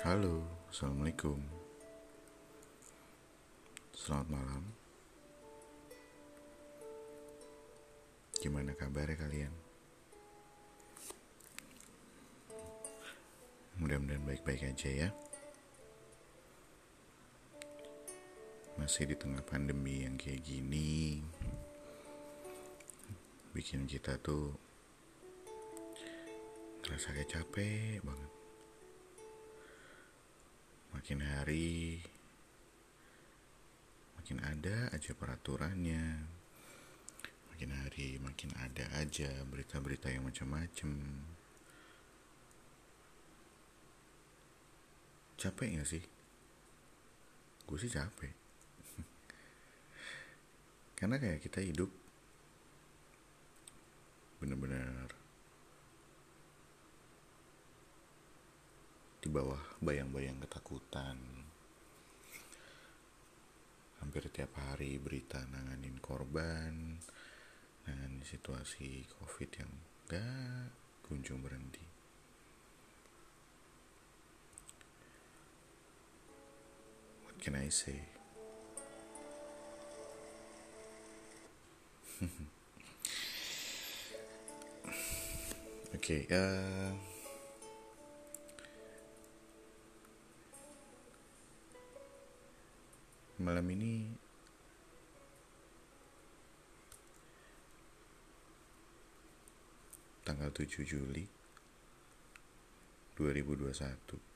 Halo, Assalamualaikum. Selamat malam. Gimana kabarnya kalian? Mudah-mudahan baik-baik aja ya. Masih di tengah pandemi yang kayak gini Bikin kita tuh Ngerasa kayak capek banget makin hari makin ada aja peraturannya. Makin hari makin ada aja berita-berita yang macam-macam. Capek gak sih? Gue sih capek. Karena kayak kita hidup bener-bener di bawah bayang-bayang ketakutan. Hampir tiap hari berita nanganin korban, nanganin situasi COVID yang gak kunjung berhenti. What can I say? Oke, okay, uh, malam ini. Tanggal 7 Juli 2021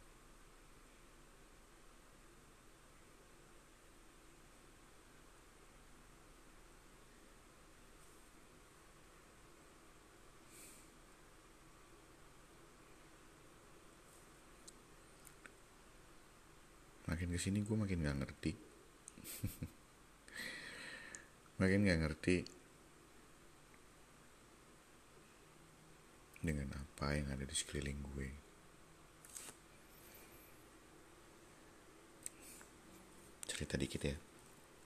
makin ke sini gue makin gak ngerti makin gak ngerti dengan apa yang ada di sekeliling gue. Cerita dikit ya?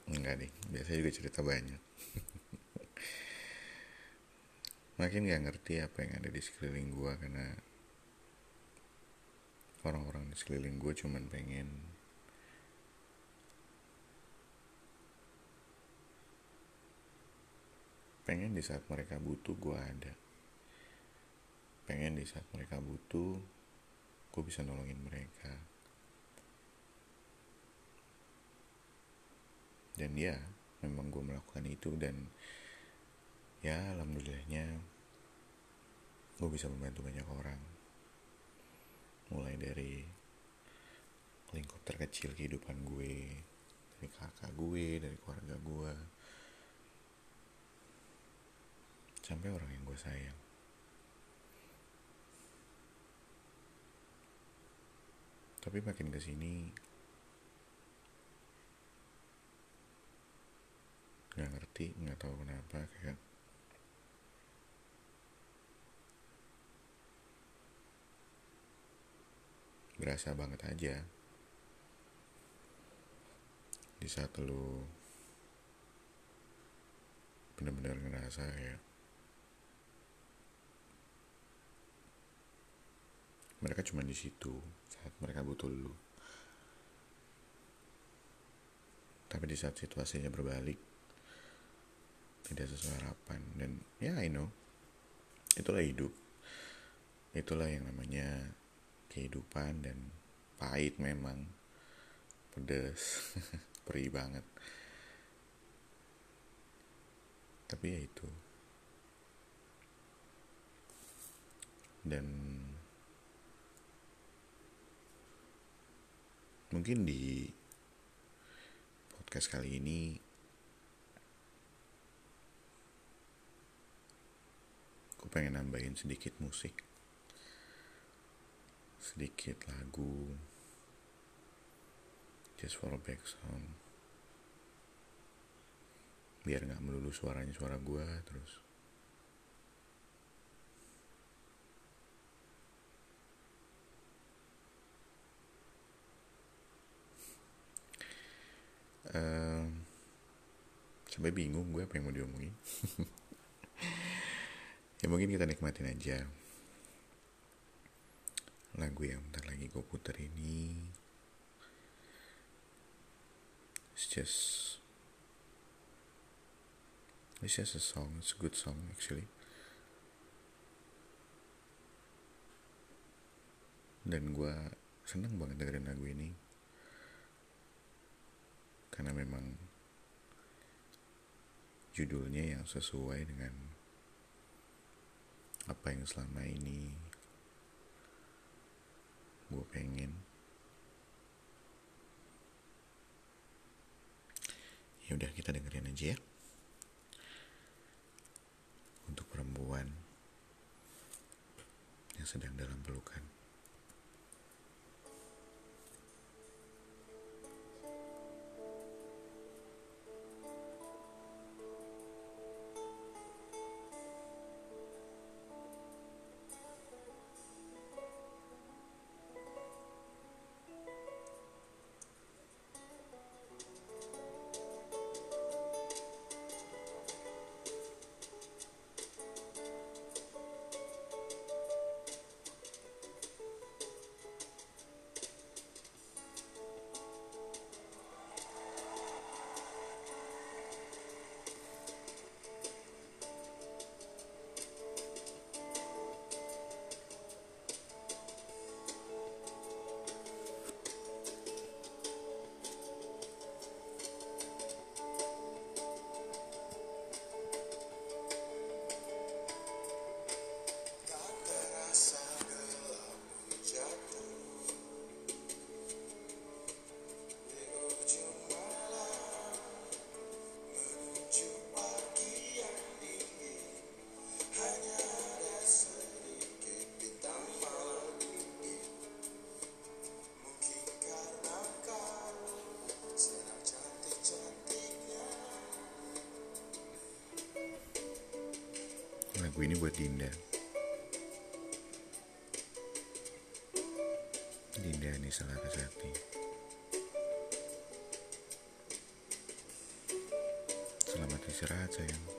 Enggak deh biasa juga cerita banyak. Makin gak ngerti apa yang ada di sekeliling gue karena orang-orang di sekeliling gue cuman pengen pengen di saat mereka butuh gue ada. Pengen di saat mereka butuh gue bisa nolongin mereka. Dan ya memang gue melakukan itu dan ya alhamdulillahnya gue bisa membantu banyak orang. Mulai dari lingkup terkecil kehidupan gue dari kakak gue dari keluarga gue sampai orang yang gue sayang. Tapi makin ke sini nggak ngerti nggak tahu kenapa kayak berasa banget aja. Di saat lo benar-benar ngerasa ya mereka cuma di situ saat mereka butuh lu. Tapi di saat situasinya berbalik tidak sesuai harapan. Dan ya I know. Itulah hidup. Itulah yang namanya kehidupan dan pahit memang. Pedes perih banget. Tapi ya itu. Dan mungkin di podcast kali ini aku pengen nambahin sedikit musik. Sedikit lagu just for a back sound. Biar nggak melulu suaranya suara gue terus sampai bingung gue apa yang mau diomongin. Ya mungkin kita nikmatin aja lagu yang bentar lagi gue puter ini. It's just it's just a song it's a good song actually. Dan gue seneng banget dengerin lagu ini. Karena memang judulnya yang sesuai dengan apa yang selama ini gue pengen. Ya udah kita dengerin aja ya. Untuk perempuan yang sedang dalam pelukan lagu ini buat Dinda. Dinda Anissa Larasati Selamat istirahat sayang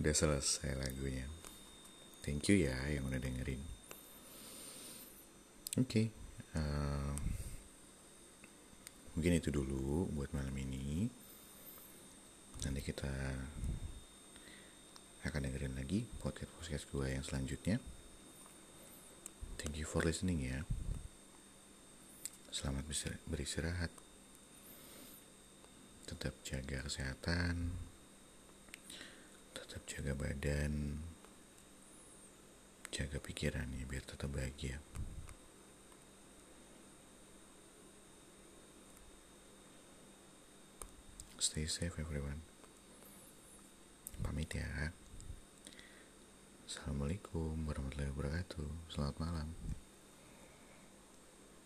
Udah selesai lagunya. Thank you ya yang udah dengerin. Oke okay, uh, eh, Mungkin itu dulu buat malam ini. Nanti kita akan dengerin lagi podcast-podcast gue yang selanjutnya. Thank you for listening ya. Selamat beristirahat. Tetap jaga kesehatan, jaga badan, jaga pikiran ya biar tetap bahagia. Stay safe everyone. Pamit ya. Assalamualaikum warahmatullahi wabarakatuh. Selamat malam.